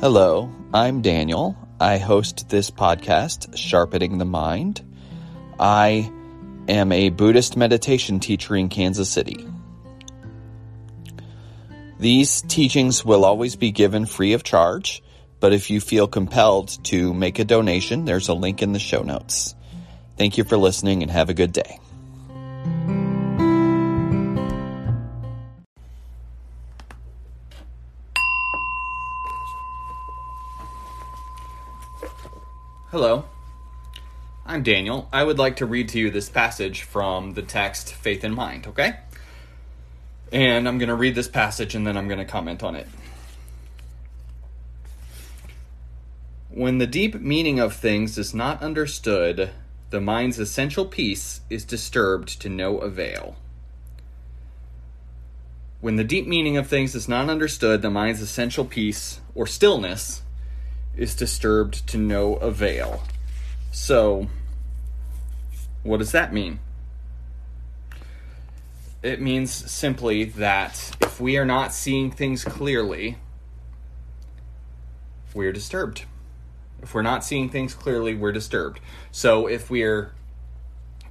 Hello, I'm Daniel. I host this podcast, Sharpening the Mind. I am a Buddhist meditation teacher in Kansas City. These teachings will always be given free of charge, but if you feel compelled to make a donation, there's a link in the show notes. Thank you for listening and have a good day. Hello, I'm Daniel. I would like to read to you this passage from the text Faith in Mind, okay? And I'm going to read this passage and then I'm going to comment on it. When the deep meaning of things is not understood, the mind's essential peace is disturbed to no avail. When the deep meaning of things is not understood, the mind's essential peace, or stillness, is disturbed to no avail. So, what does that mean? It means simply that if we are not seeing things clearly, we're disturbed. If we're not seeing things clearly, we're disturbed. So if we're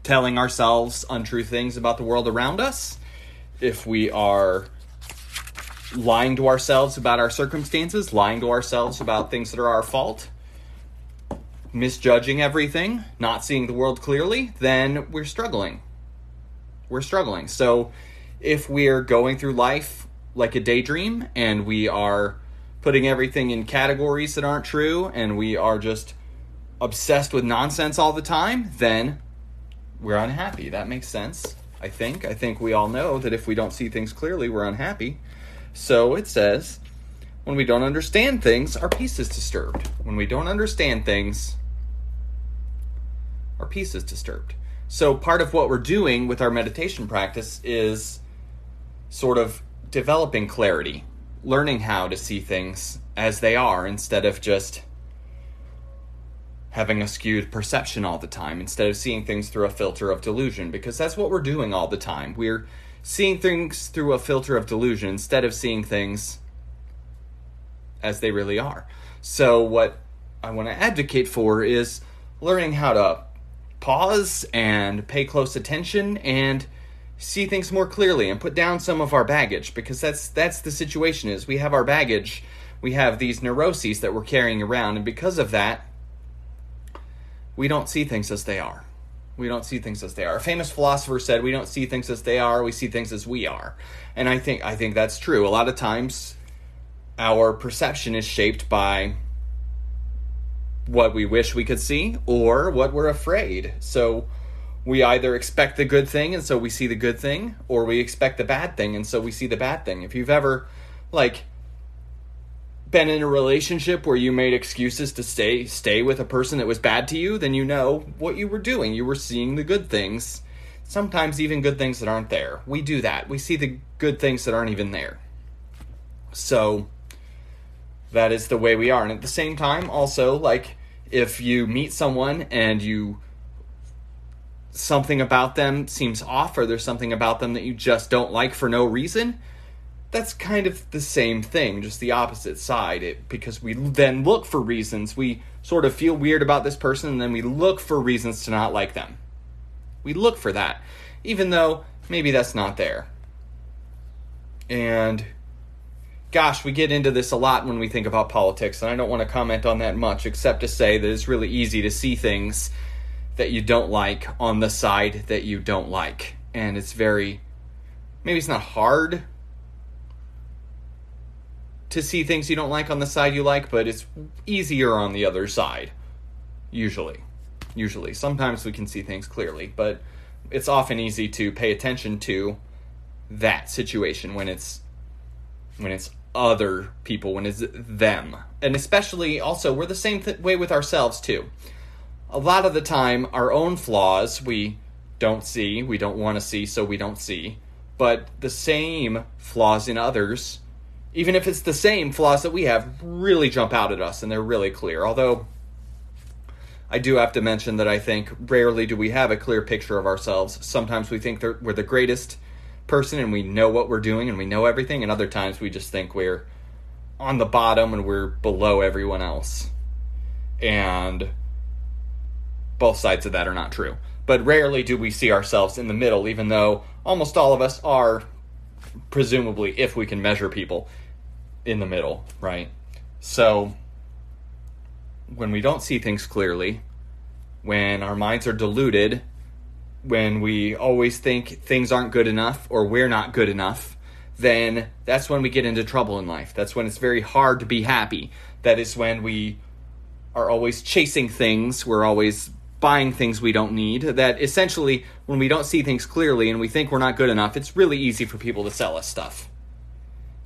telling ourselves untrue things about the world around us, if we are lying to ourselves about our circumstances, lying to ourselves about things that are our fault, misjudging everything, not seeing the world clearly, then we're struggling. We're struggling. So if we're going through life like a daydream and we are putting everything in categories that aren't true and we are just obsessed with nonsense all the time, then we're unhappy. That makes sense, I think. I think we all know that if we don't see things clearly, we're unhappy. So it says, when we don't understand things, our peace is disturbed. When we don't understand things, our peace is disturbed. So part of what we're doing with our meditation practice is sort of developing clarity, learning how to see things as they are instead of just having a skewed perception all the time, instead of seeing things through a filter of delusion, because that's what we're doing all the time. We're seeing things through a filter of delusion instead of seeing things as they really are. So, what I want to advocate for is learning how to pause and pay close attention and see things more clearly and put down some of our baggage because that's that's the situation is we have our baggage we have these neuroses that we're carrying around and because of that we don't see things as they are we don't see things as they are. A famous philosopher said, "We don't see things as they are; we see things as we are." And I think I think that's true. A lot of times, our perception is shaped by what we wish we could see or what we're afraid. So we either expect the good thing and so we see the good thing, or we expect the bad thing and so we see the bad thing. If you've ever like been in a relationship where you made excuses to stay stay with a person that was bad to you, then you know what you were doing. You were seeing the good things. Sometimes even good things that aren't there. We do that. We see the good things that aren't even there. So that is the way we are. And at the same time, also like if you meet someone and you something about them seems off or there's something about them that you just don't like for no reason, that's kind of the same thing, just the opposite side. It, because we then look for reasons. We sort of feel weird about this person, and then we look for reasons to not like them. We look for that, even though maybe that's not there. And gosh, we get into this a lot when we think about politics, and I don't want to comment on that much, except to say that it's really easy to see things that you don't like on the side that you don't like. And it's very, maybe it's not hard to see things you don't like on the side you like, but it's easier on the other side. Usually. Usually. Sometimes we can see things clearly, but it's often easy to pay attention to that situation when it's when it's other people, when it's them. And especially also we're the same th- way with ourselves too. A lot of the time our own flaws we don't see, we don't want to see, so we don't see. But the same flaws in others even if it's the same flaws that we have, really jump out at us and they're really clear. Although I do have to mention that I think rarely do we have a clear picture of ourselves. Sometimes we think we're the greatest person and we know what we're doing and we know everything, and other times we just think we're on the bottom and we're below everyone else. And both sides of that are not true. But rarely do we see ourselves in the middle, even though almost all of us are, presumably, if we can measure people, in the middle, right? So, when we don't see things clearly, when our minds are diluted, when we always think things aren't good enough or we're not good enough, then that's when we get into trouble in life. That's when it's very hard to be happy. That is when we are always chasing things, we're always buying things we don't need. That essentially, when we don't see things clearly and we think we're not good enough, it's really easy for people to sell us stuff.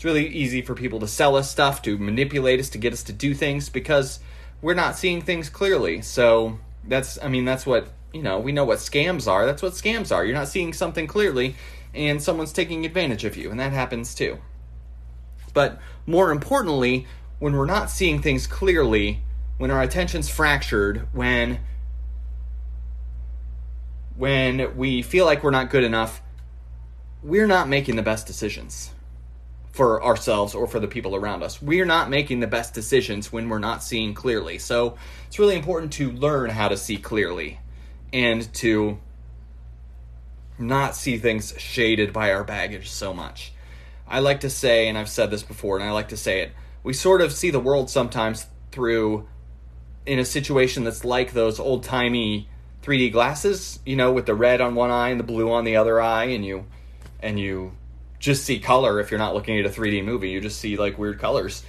It's really easy for people to sell us stuff, to manipulate us, to get us to do things because we're not seeing things clearly. So that's, I mean, that's what, you know, we know what scams are. That's what scams are. You're not seeing something clearly and someone's taking advantage of you, and that happens too. But more importantly, when we're not seeing things clearly, when our attention's fractured, when when we feel like we're not good enough, we're not making the best decisions for ourselves or for the people around us. We're not making the best decisions when we're not seeing clearly. So it's really important to learn how to see clearly and to not see things shaded by our baggage so much. I like to say, and I've said this before, and I like to say it, we sort of see the world sometimes through in a situation that's like those old timey 3D glasses, you know, with the red on one eye and the blue on the other eye, and you and you just see color if you're not looking at a 3D movie. You just see like weird colors.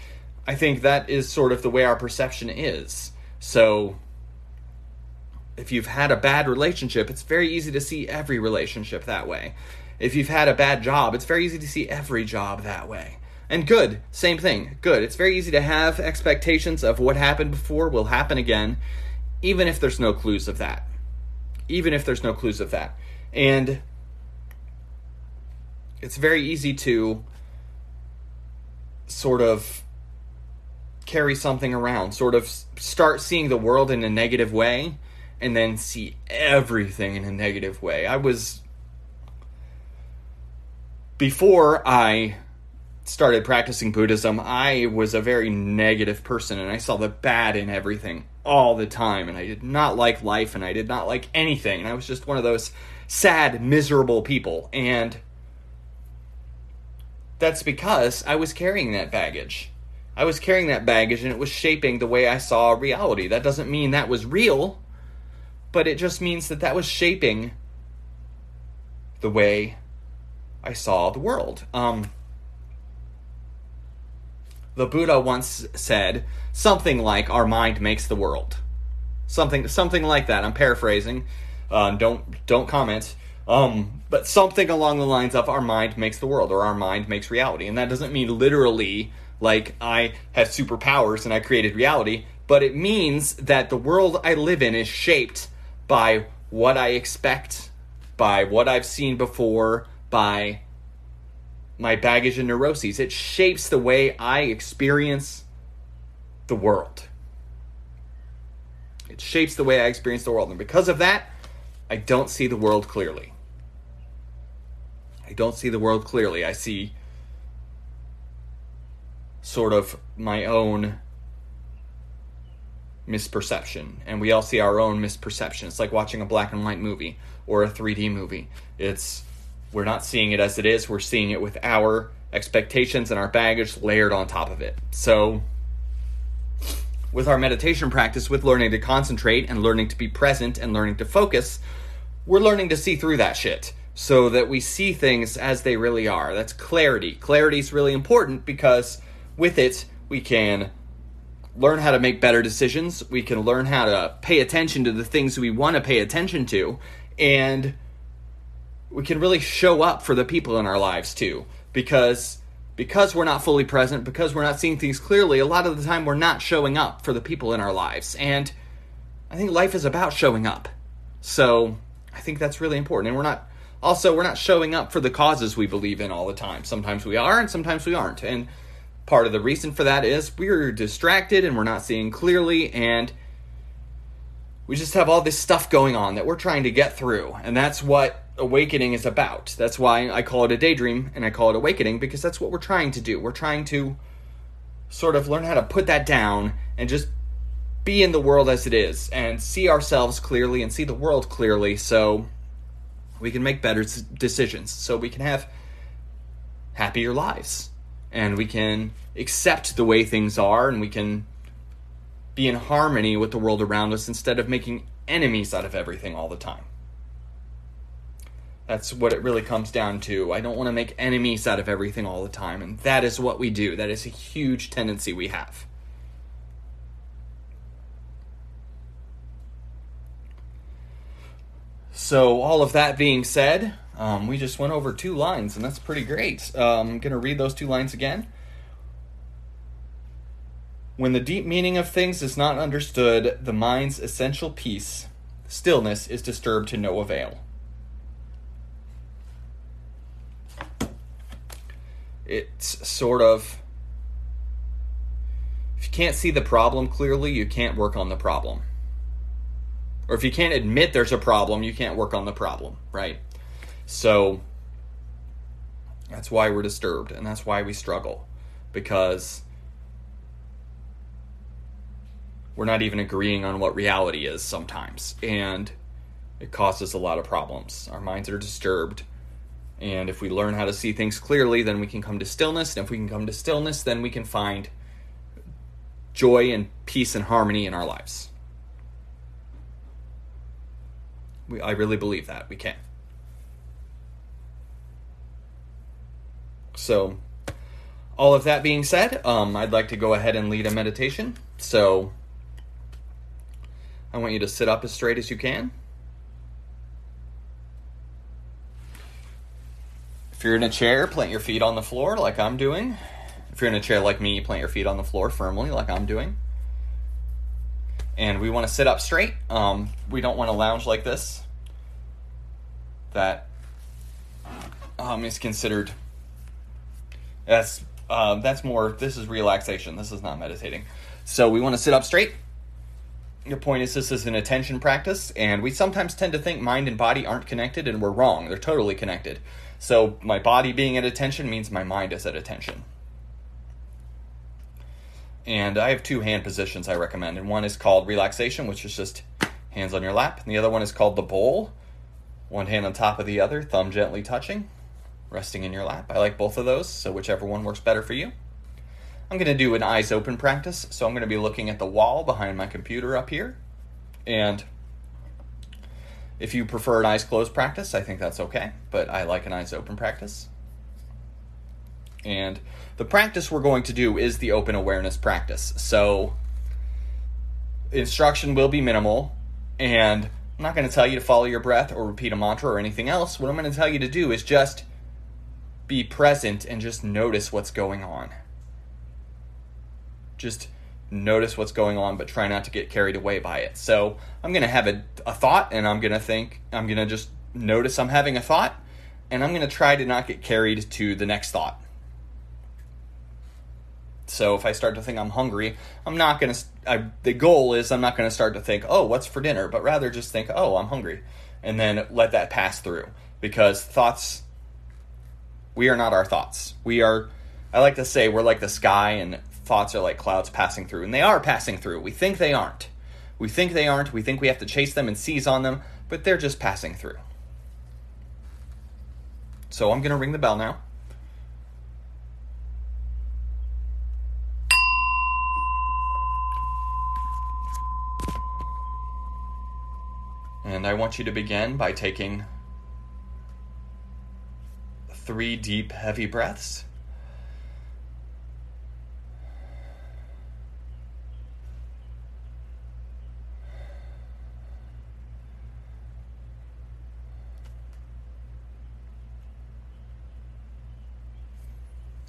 I think that is sort of the way our perception is. So if you've had a bad relationship, it's very easy to see every relationship that way. If you've had a bad job, it's very easy to see every job that way. And good, same thing. Good. It's very easy to have expectations of what happened before will happen again, even if there's no clues of that. Even if there's no clues of that. And it's very easy to sort of carry something around, sort of start seeing the world in a negative way, and then see everything in a negative way. I was. Before I started practicing Buddhism, I was a very negative person and I saw the bad in everything all the time. And I did not like life and I did not like anything. And I was just one of those sad, miserable people. And that's because I was carrying that baggage. I was carrying that baggage and it was shaping the way I saw reality. That doesn't mean that was real, but it just means that that was shaping the way I saw the world. Um, the Buddha once said something like, "Our mind makes the world." Something, something like that. I'm paraphrasing. Uh, don't don't comment. Um, but something along the lines of our mind makes the world or our mind makes reality. And that doesn't mean literally like I have superpowers and I created reality, but it means that the world I live in is shaped by what I expect, by what I've seen before, by my baggage and neuroses. It shapes the way I experience the world. It shapes the way I experience the world. And because of that, I don't see the world clearly. I don't see the world clearly. I see sort of my own misperception. And we all see our own misperception. It's like watching a black and white movie or a 3D movie. It's we're not seeing it as it is, we're seeing it with our expectations and our baggage layered on top of it. So with our meditation practice, with learning to concentrate and learning to be present and learning to focus, we're learning to see through that shit so that we see things as they really are. That's clarity. Clarity is really important because with it, we can learn how to make better decisions. We can learn how to pay attention to the things we want to pay attention to. And we can really show up for the people in our lives too. Because because we're not fully present, because we're not seeing things clearly, a lot of the time we're not showing up for the people in our lives. And I think life is about showing up. So I think that's really important. And we're not also we're not showing up for the causes we believe in all the time. Sometimes we are and sometimes we aren't. And part of the reason for that is we're distracted and we're not seeing clearly and we just have all this stuff going on that we're trying to get through. And that's what awakening is about. That's why I call it a daydream and I call it awakening because that's what we're trying to do. We're trying to sort of learn how to put that down and just be in the world as it is and see ourselves clearly and see the world clearly so we can make better decisions so we can have happier lives and we can accept the way things are and we can be in harmony with the world around us instead of making enemies out of everything all the time. That's what it really comes down to. I don't want to make enemies out of everything all the time, and that is what we do. That is a huge tendency we have. So, all of that being said, um, we just went over two lines, and that's pretty great. Um, I'm going to read those two lines again. When the deep meaning of things is not understood, the mind's essential peace, stillness, is disturbed to no avail. It's sort of. If you can't see the problem clearly, you can't work on the problem. Or if you can't admit there's a problem, you can't work on the problem, right? So that's why we're disturbed and that's why we struggle because we're not even agreeing on what reality is sometimes and it causes a lot of problems. Our minds are disturbed. And if we learn how to see things clearly, then we can come to stillness. And if we can come to stillness, then we can find joy and peace and harmony in our lives. We, I really believe that we can. So, all of that being said, um, I'd like to go ahead and lead a meditation. So, I want you to sit up as straight as you can. If you're in a chair, plant your feet on the floor like I'm doing. If you're in a chair like me, plant your feet on the floor firmly like I'm doing. And we want to sit up straight. Um, we don't want to lounge like this. That um, is considered that's um, that's more. This is relaxation. This is not meditating. So we want to sit up straight. The point is, this is an attention practice, and we sometimes tend to think mind and body aren't connected, and we're wrong. They're totally connected. So my body being at attention means my mind is at attention. And I have two hand positions I recommend, and one is called relaxation, which is just hands on your lap, and the other one is called the bowl. One hand on top of the other, thumb gently touching resting in your lap. I like both of those, so whichever one works better for you. I'm going to do an eyes open practice, so I'm going to be looking at the wall behind my computer up here. And if you prefer an eyes closed practice, I think that's okay, but I like an eyes open practice. And the practice we're going to do is the open awareness practice. So, instruction will be minimal, and I'm not going to tell you to follow your breath or repeat a mantra or anything else. What I'm going to tell you to do is just be present and just notice what's going on. Just notice what's going on, but try not to get carried away by it. So I'm going to have a, a thought and I'm going to think, I'm going to just notice I'm having a thought and I'm going to try to not get carried to the next thought. So if I start to think I'm hungry, I'm not going to, the goal is I'm not going to start to think, oh, what's for dinner, but rather just think, oh, I'm hungry. And then let that pass through because thoughts we are not our thoughts. We are, I like to say, we're like the sky, and thoughts are like clouds passing through. And they are passing through. We think they aren't. We think they aren't. We think we have to chase them and seize on them, but they're just passing through. So I'm going to ring the bell now. And I want you to begin by taking three deep, heavy breaths.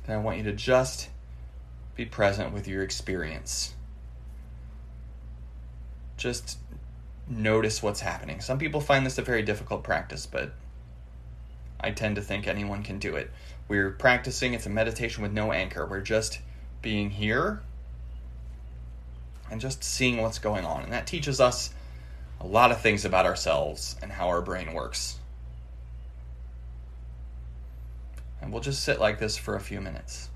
I want you to just be present with your experience. Just notice what's happening. Some people find this a very difficult practice, but I tend to think anyone can do it. We're practicing, it's a meditation with no anchor. We're just being here and just seeing what's going on. And that teaches us a lot of things about ourselves and how our brain works. And we'll just sit like this for a few minutes.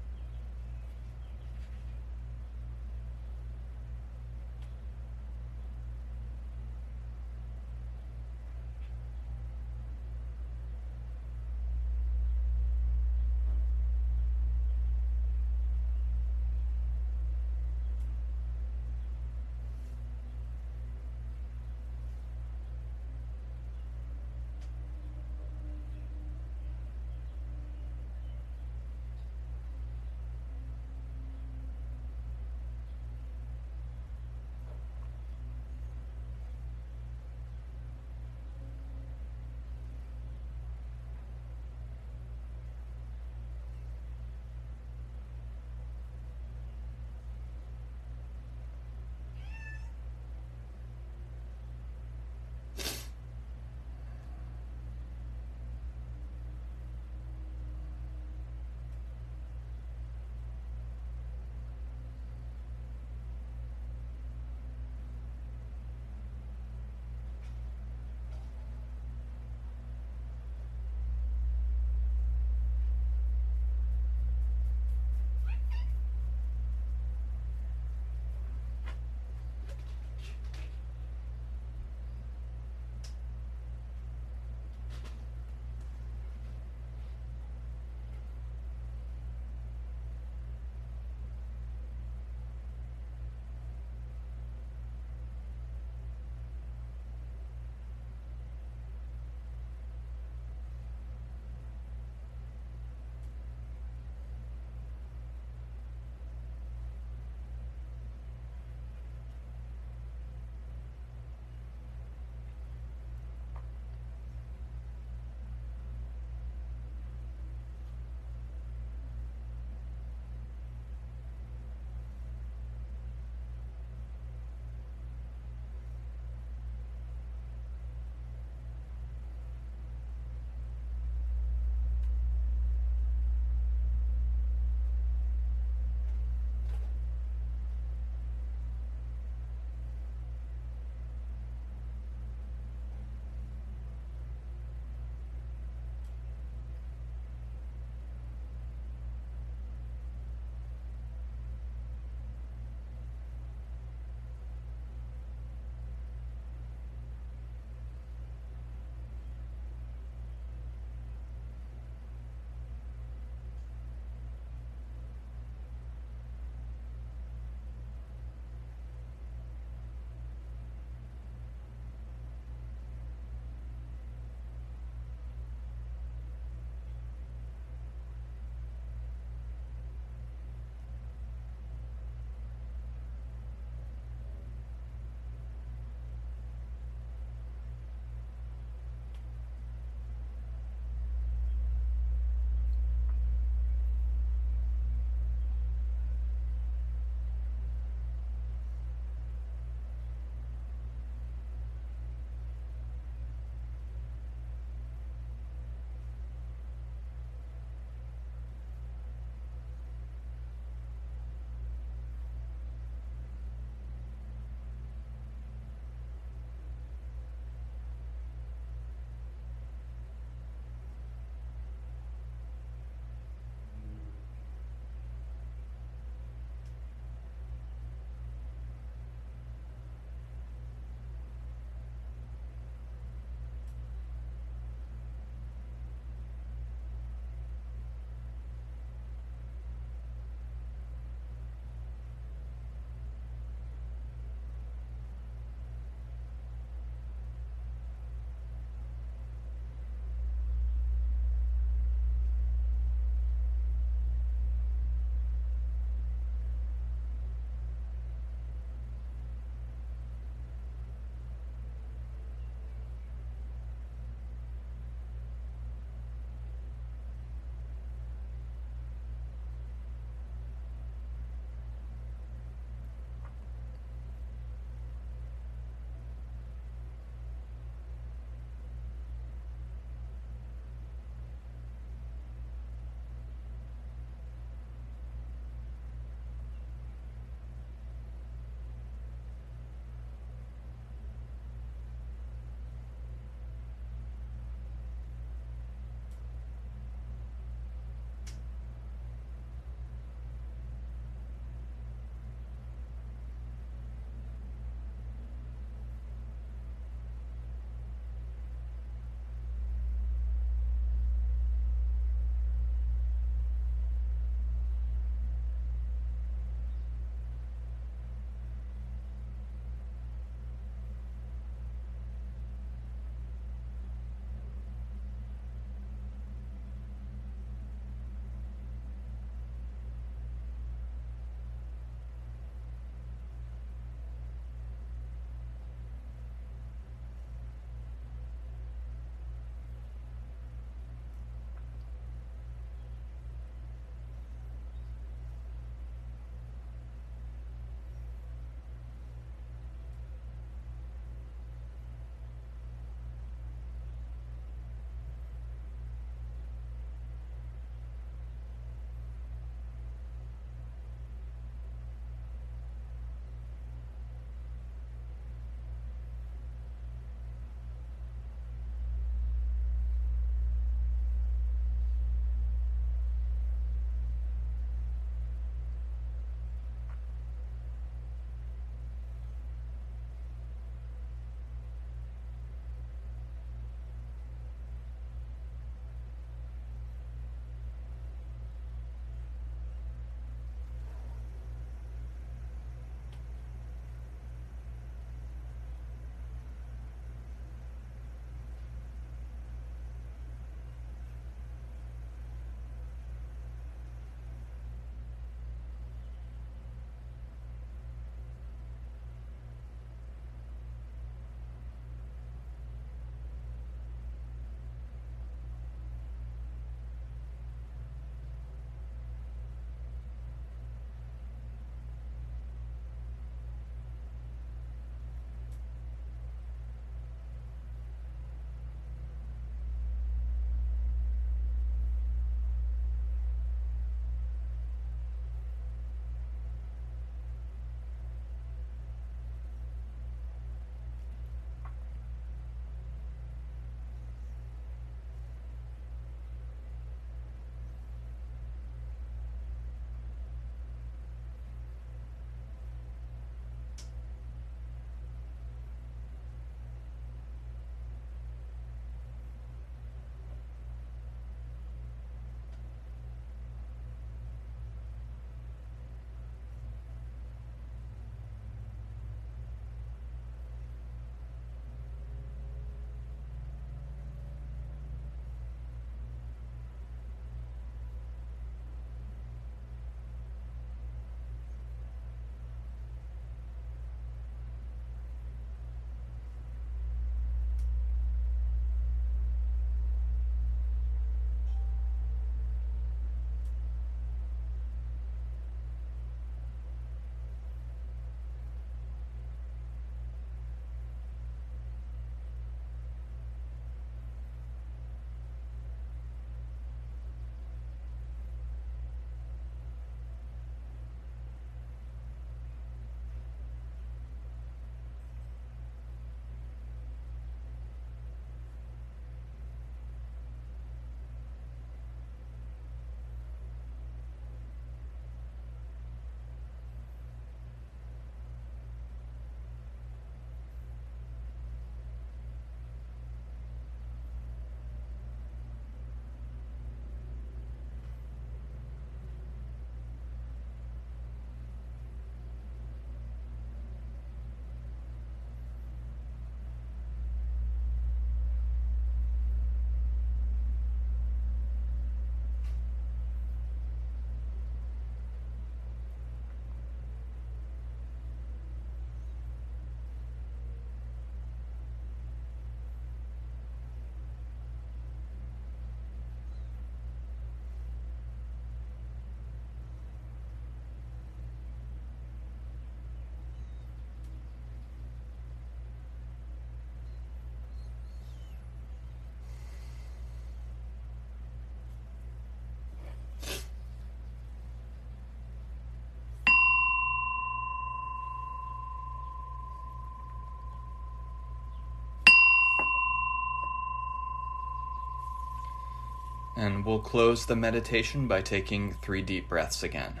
And we'll close the meditation by taking three deep breaths again.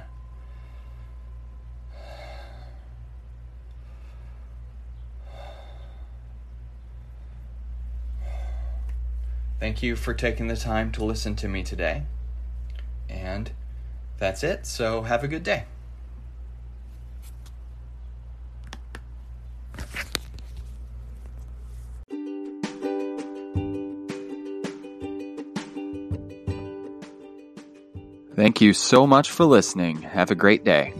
Thank you for taking the time to listen to me today. And that's it, so have a good day. Thank you so much for listening. Have a great day.